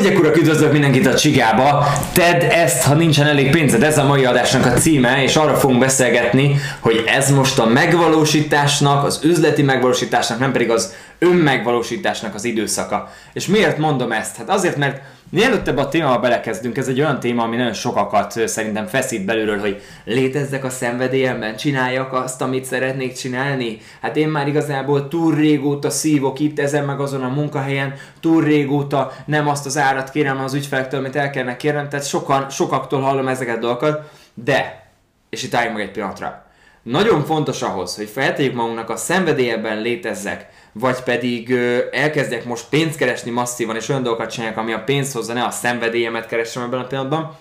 Hölgyek urak, üdvözlök mindenkit a Csigába! Tedd ezt, ha nincsen elég pénzed, ez a mai adásnak a címe, és arra fogunk beszélgetni, hogy ez most a megvalósításnak, az üzleti megvalósításnak, nem pedig az önmegvalósításnak az időszaka. És miért mondom ezt? Hát azért, mert Mielőtt ebbe a témába belekezdünk, ez egy olyan téma, ami nagyon sokakat szerintem feszít belülről, hogy létezzek a szenvedélyemben, csináljak azt, amit szeretnék csinálni. Hát én már igazából túl régóta szívok itt ezen meg azon a munkahelyen, túl régóta nem azt az árat kérem az ügyfelektől, amit el kellene kérnem, tehát sokan, sokaktól hallom ezeket a dolgokat, de, és itt álljunk meg egy pillanatra. Nagyon fontos ahhoz, hogy feltegyük magunknak a szenvedélyebben létezzek, vagy pedig ö, elkezdjek most pénzt keresni masszívan, és olyan dolgokat csináljak, ami a pénzt hozza, ne a szenvedélyemet keresem ebben a pillanatban,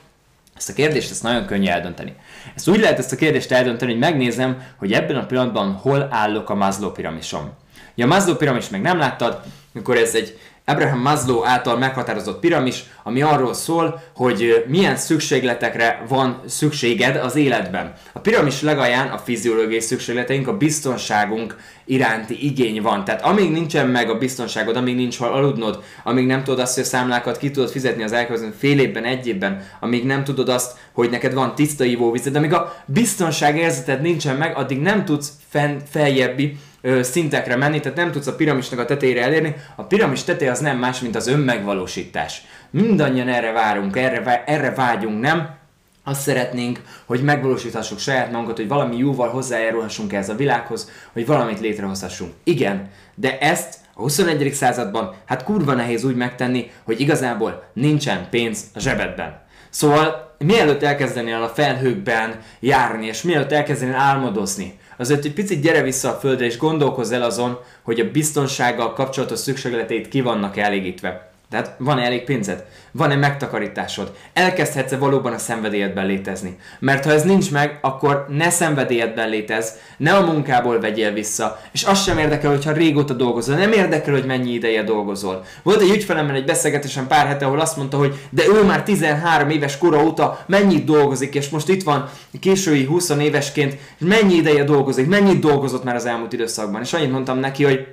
ezt a kérdést ezt nagyon könnyű eldönteni. Ezt úgy lehet ezt a kérdést eldönteni, hogy megnézem, hogy ebben a pillanatban hol állok a Maslow piramisom. Ja, a Maslow piramis meg nem láttad, amikor ez egy Abraham Maslow által meghatározott piramis, ami arról szól, hogy milyen szükségletekre van szükséged az életben. A piramis legalján a fiziológiai szükségleteink, a biztonságunk iránti igény van. Tehát amíg nincsen meg a biztonságod, amíg nincs hol aludnod, amíg nem tudod azt, hogy a számlákat ki tudod fizetni az elkövetkező fél évben, egy évben, amíg nem tudod azt, hogy neked van tiszta ivóvized, amíg a biztonság érzeted nincsen meg, addig nem tudsz fenn, feljebbi szintekre menni, tehát nem tudsz a piramisnak a tetejére elérni. A piramis teteje az nem más, mint az önmegvalósítás. Mindannyian erre várunk, erre, erre vágyunk, nem? Azt szeretnénk, hogy megvalósíthassuk saját magunkat, hogy valami jóval hozzájárulhassunk ez a világhoz, hogy valamit létrehozhassunk. Igen, de ezt a 21. században hát kurva nehéz úgy megtenni, hogy igazából nincsen pénz a zsebedben. Szóval mielőtt elkezdenél a felhőkben járni, és mielőtt elkezdenél álmodozni, azért egy picit gyere vissza a földre, és gondolkozz el azon, hogy a biztonsággal kapcsolatos szükségleteit ki vannak elégítve. Tehát van-e elég pénzed? Van-e megtakarításod? Elkezdhetsz-e valóban a szenvedélyedben létezni? Mert ha ez nincs meg, akkor ne szenvedélyedben létez, ne a munkából vegyél vissza, és az sem érdekel, hogyha régóta dolgozol, nem érdekel, hogy mennyi ideje dolgozol. Volt egy ügyfelemmel egy beszélgetésen pár hete, ahol azt mondta, hogy de ő már 13 éves kora óta mennyit dolgozik, és most itt van késői 20 évesként, mennyi ideje dolgozik, mennyit dolgozott már az elmúlt időszakban. És annyit mondtam neki, hogy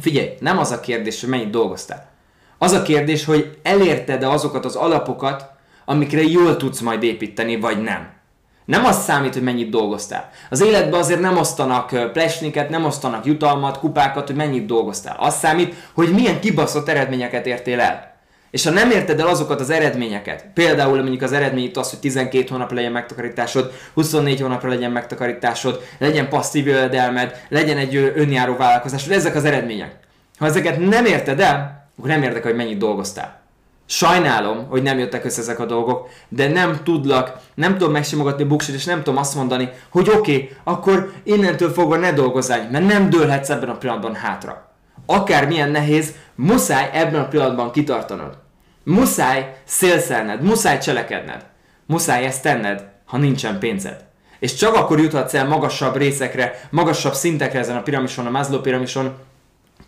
figyelj, nem az a kérdés, hogy mennyit dolgoztál az a kérdés, hogy elérted-e azokat az alapokat, amikre jól tudsz majd építeni, vagy nem. Nem az számít, hogy mennyit dolgoztál. Az életben azért nem osztanak plesniket, nem osztanak jutalmat, kupákat, hogy mennyit dolgoztál. Az számít, hogy milyen kibaszott eredményeket értél el. És ha nem érted el azokat az eredményeket, például mondjuk az eredmény itt az, hogy 12 hónapra legyen megtakarításod, 24 hónapra legyen megtakarításod, legyen passzív jövedelmed, legyen egy önjáró vállalkozásod, ezek az eredmények. Ha ezeket nem érted el, akkor nem érdekel, hogy mennyit dolgoztál. Sajnálom, hogy nem jöttek össze ezek a dolgok, de nem tudlak, nem tudom megsimogatni buksit, és nem tudom azt mondani, hogy oké, okay, akkor innentől fogva ne dolgozzál, mert nem dőlhetsz ebben a pillanatban hátra. Akármilyen nehéz, muszáj ebben a pillanatban kitartanod. Muszáj szélszelned, muszáj cselekedned. Muszáj ezt tenned, ha nincsen pénzed. És csak akkor juthatsz el magasabb részekre, magasabb szintekre ezen a piramison, a Maslow piramison,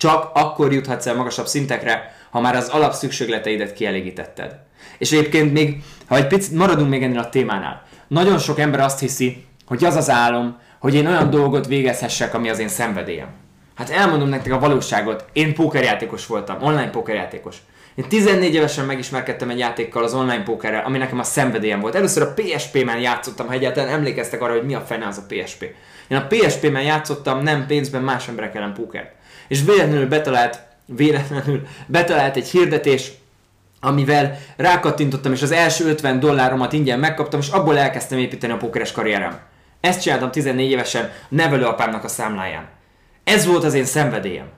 csak akkor juthatsz el magasabb szintekre, ha már az alapszükségleteidet kielégítetted. És egyébként még, ha egy picit maradunk még ennél a témánál, nagyon sok ember azt hiszi, hogy az az álom, hogy én olyan dolgot végezhessek, ami az én szenvedélyem. Hát elmondom nektek a valóságot, én pókerjátékos voltam, online pókerjátékos. Én 14 évesen megismerkedtem egy játékkal az online pókerrel, ami nekem a szenvedélyem volt. Először a PSP-men játszottam, ha egyáltalán emlékeztek arra, hogy mi a fene az a PSP. Én a PSP-men játszottam, nem pénzben, más emberek ellen pókert és véletlenül betalált, véletlenül betalált egy hirdetés, amivel rákattintottam, és az első 50 dolláromat ingyen megkaptam, és abból elkezdtem építeni a pókeres karrierem. Ezt csináltam 14 évesen nevelőapámnak a számláján. Ez volt az én szenvedélyem.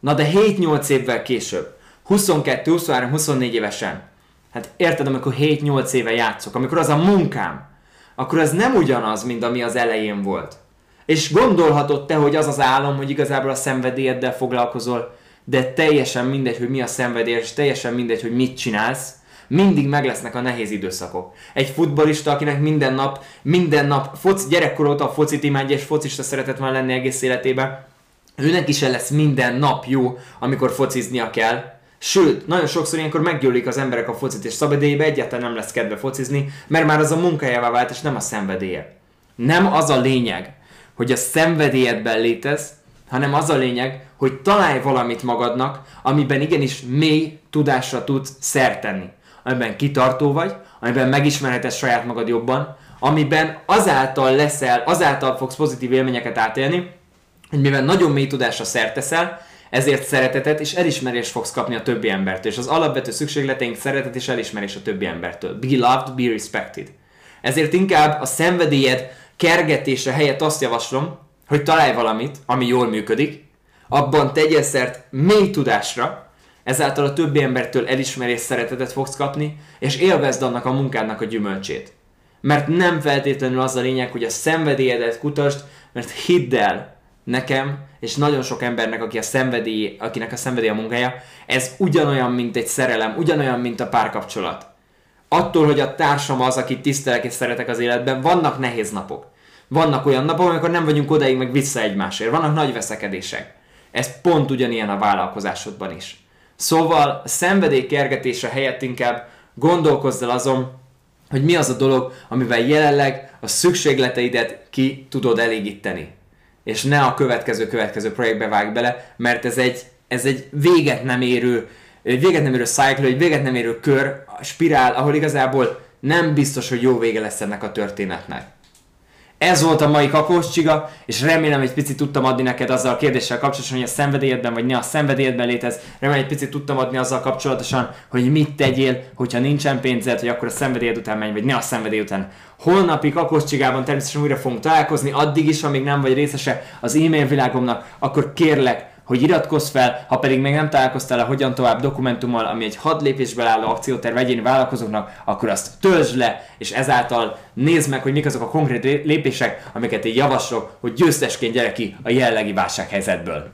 Na de 7-8 évvel később, 22, 23, 24 évesen, hát érted, amikor 7-8 éve játszok, amikor az a munkám, akkor ez nem ugyanaz, mint ami az elején volt. És gondolhatod te, hogy az az álom, hogy igazából a szenvedélyeddel foglalkozol, de teljesen mindegy, hogy mi a szenvedély, és teljesen mindegy, hogy mit csinálsz, mindig meg lesznek a nehéz időszakok. Egy futbolista, akinek minden nap, minden nap, foci, gyerekkor óta a focit imádja, és focista szeretett volna lenni egész életében, őnek is lesz minden nap jó, amikor fociznia kell. Sőt, nagyon sokszor ilyenkor meggyűlik az emberek a focit, és szabadélybe egyáltalán nem lesz kedve focizni, mert már az a munkájává vált, és nem a szenvedélye. Nem az a lényeg, hogy a szenvedélyedben létez, hanem az a lényeg, hogy találj valamit magadnak, amiben igenis mély tudásra tudsz szert tenni. Amiben kitartó vagy, amiben megismerheted saját magad jobban, amiben azáltal leszel, azáltal fogsz pozitív élményeket átélni, hogy mivel nagyon mély tudásra szert teszel, ezért szeretetet és elismerést fogsz kapni a többi embertől. És az alapvető szükségleteink szeretet és elismerés a többi embertől. Be loved, be respected. Ezért inkább a szenvedélyed kergetése helyett azt javaslom, hogy találj valamit, ami jól működik, abban tegyél szert mély tudásra, ezáltal a többi embertől elismerés szeretetet fogsz kapni, és élvezd annak a munkádnak a gyümölcsét. Mert nem feltétlenül az a lényeg, hogy a szenvedélyedet kutasd, mert hidd el, nekem, és nagyon sok embernek, aki a szenvedély, akinek a szenvedély a munkája, ez ugyanolyan, mint egy szerelem, ugyanolyan, mint a párkapcsolat. Attól, hogy a társam az, akit tisztelek és szeretek az életben, vannak nehéz napok. Vannak olyan napok, amikor nem vagyunk odaig meg vissza egymásért. Vannak nagy veszekedések. Ez pont ugyanilyen a vállalkozásodban is. Szóval a szenvedély kergetése helyett inkább gondolkozz el azon, hogy mi az a dolog, amivel jelenleg a szükségleteidet ki tudod elégíteni és ne a következő-következő projektbe vág bele, mert ez egy, ez egy véget nem érő, véget nem érő cycle, egy véget nem érő kör, spirál, ahol igazából nem biztos, hogy jó vége lesz ennek a történetnek. Ez volt a mai kakós csiga, és remélem egy picit tudtam adni neked azzal a kérdéssel kapcsolatosan, hogy a szenvedélyedben vagy ne a szenvedélyedben létez. Remélem egy picit tudtam adni azzal kapcsolatosan, hogy mit tegyél, hogyha nincsen pénzed, hogy akkor a szenvedélyed után menj, vagy ne a szenvedély után. Holnapi kakós csigában természetesen újra fogunk találkozni, addig is, amíg nem vagy részese az e-mail világomnak, akkor kérlek, hogy iratkozz fel, ha pedig még nem találkoztál a Hogyan Tovább dokumentummal, ami egy hat lépésből álló akcióterv egyéni vállalkozóknak, akkor azt töltsd le, és ezáltal nézd meg, hogy mik azok a konkrét lépések, amiket én javaslok, hogy győztesként gyere ki a jelenlegi válsághelyzetből.